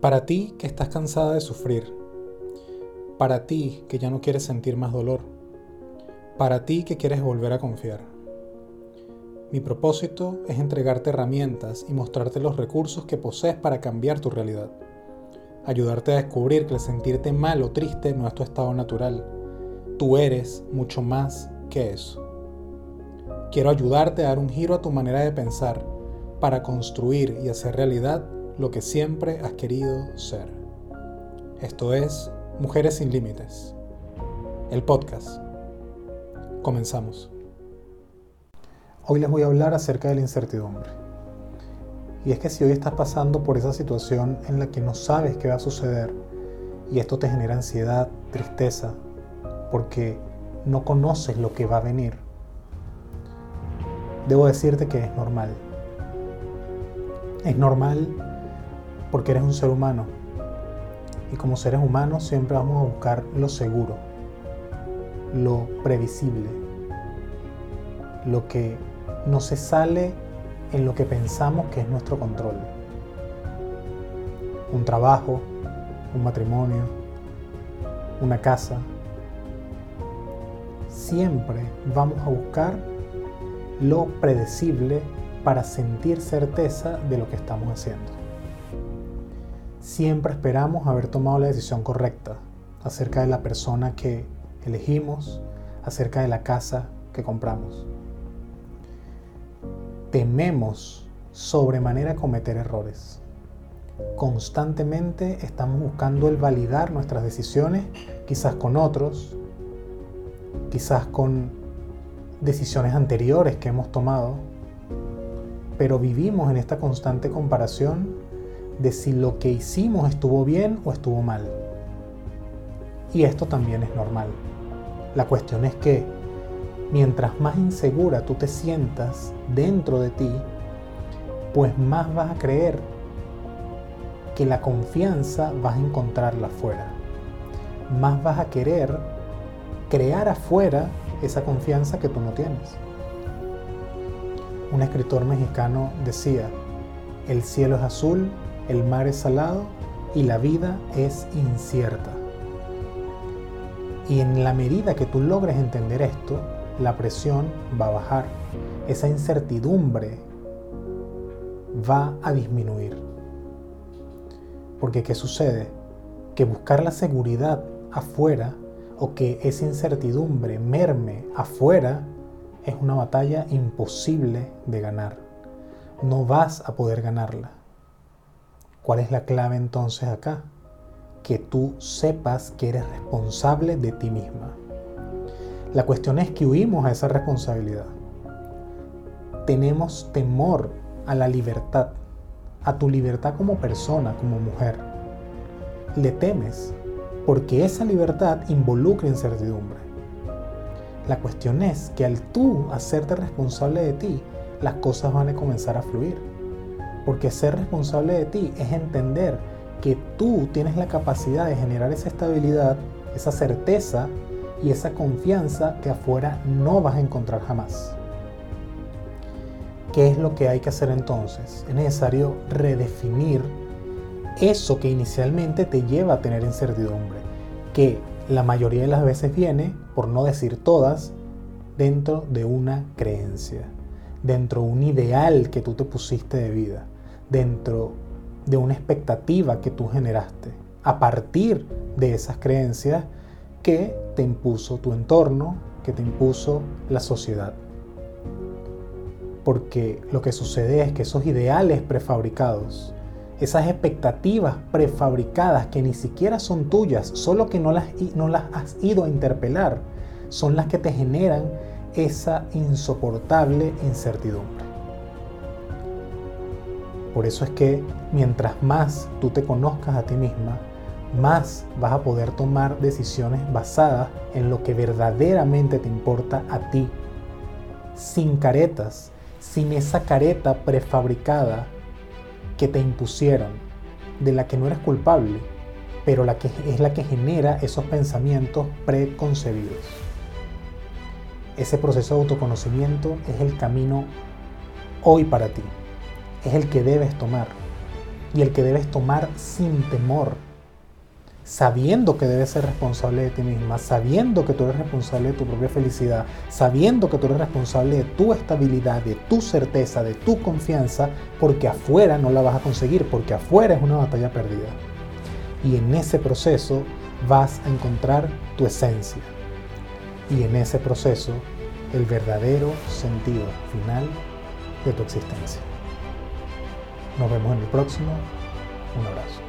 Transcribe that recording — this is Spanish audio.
Para ti que estás cansada de sufrir. Para ti que ya no quieres sentir más dolor. Para ti que quieres volver a confiar. Mi propósito es entregarte herramientas y mostrarte los recursos que posees para cambiar tu realidad. Ayudarte a descubrir que el sentirte mal o triste no es tu estado natural. Tú eres mucho más que eso. Quiero ayudarte a dar un giro a tu manera de pensar para construir y hacer realidad lo que siempre has querido ser. Esto es Mujeres sin Límites, el podcast. Comenzamos. Hoy les voy a hablar acerca de la incertidumbre. Y es que si hoy estás pasando por esa situación en la que no sabes qué va a suceder y esto te genera ansiedad, tristeza, porque no conoces lo que va a venir, debo decirte que es normal es normal porque eres un ser humano. Y como seres humanos siempre vamos a buscar lo seguro, lo previsible, lo que no se sale en lo que pensamos que es nuestro control. Un trabajo, un matrimonio, una casa. Siempre vamos a buscar lo predecible para sentir certeza de lo que estamos haciendo. Siempre esperamos haber tomado la decisión correcta acerca de la persona que elegimos, acerca de la casa que compramos. Tememos sobremanera cometer errores. Constantemente estamos buscando el validar nuestras decisiones, quizás con otros, quizás con decisiones anteriores que hemos tomado pero vivimos en esta constante comparación de si lo que hicimos estuvo bien o estuvo mal. Y esto también es normal. La cuestión es que mientras más insegura tú te sientas dentro de ti, pues más vas a creer que la confianza vas a encontrarla afuera. Más vas a querer crear afuera esa confianza que tú no tienes un escritor mexicano decía, el cielo es azul, el mar es salado y la vida es incierta. Y en la medida que tú logres entender esto, la presión va a bajar, esa incertidumbre va a disminuir. Porque ¿qué sucede? Que buscar la seguridad afuera o que esa incertidumbre merme afuera es una batalla imposible de ganar. No vas a poder ganarla. ¿Cuál es la clave entonces acá? Que tú sepas que eres responsable de ti misma. La cuestión es que huimos a esa responsabilidad. Tenemos temor a la libertad, a tu libertad como persona, como mujer. Le temes porque esa libertad involucra incertidumbre. La cuestión es que al tú hacerte responsable de ti, las cosas van a comenzar a fluir. Porque ser responsable de ti es entender que tú tienes la capacidad de generar esa estabilidad, esa certeza y esa confianza que afuera no vas a encontrar jamás. ¿Qué es lo que hay que hacer entonces? Es necesario redefinir eso que inicialmente te lleva a tener incertidumbre, que la mayoría de las veces viene, por no decir todas, dentro de una creencia, dentro de un ideal que tú te pusiste de vida, dentro de una expectativa que tú generaste, a partir de esas creencias que te impuso tu entorno, que te impuso la sociedad. Porque lo que sucede es que esos ideales prefabricados esas expectativas prefabricadas que ni siquiera son tuyas, solo que no las, no las has ido a interpelar, son las que te generan esa insoportable incertidumbre. Por eso es que mientras más tú te conozcas a ti misma, más vas a poder tomar decisiones basadas en lo que verdaderamente te importa a ti, sin caretas, sin esa careta prefabricada que te impusieron, de la que no eres culpable, pero la que es la que genera esos pensamientos preconcebidos. Ese proceso de autoconocimiento es el camino hoy para ti, es el que debes tomar. y el que debes tomar sin temor, sabiendo que debes ser responsable de ti misma, sabiendo que tú eres responsable de tu propia felicidad, sabiendo que tú eres responsable de tu estabilidad, de tu certeza, de tu confianza, porque afuera no la vas a conseguir, porque afuera es una batalla perdida. Y en ese proceso vas a encontrar tu esencia. Y en ese proceso el verdadero sentido final de tu existencia. Nos vemos en el próximo. Un abrazo.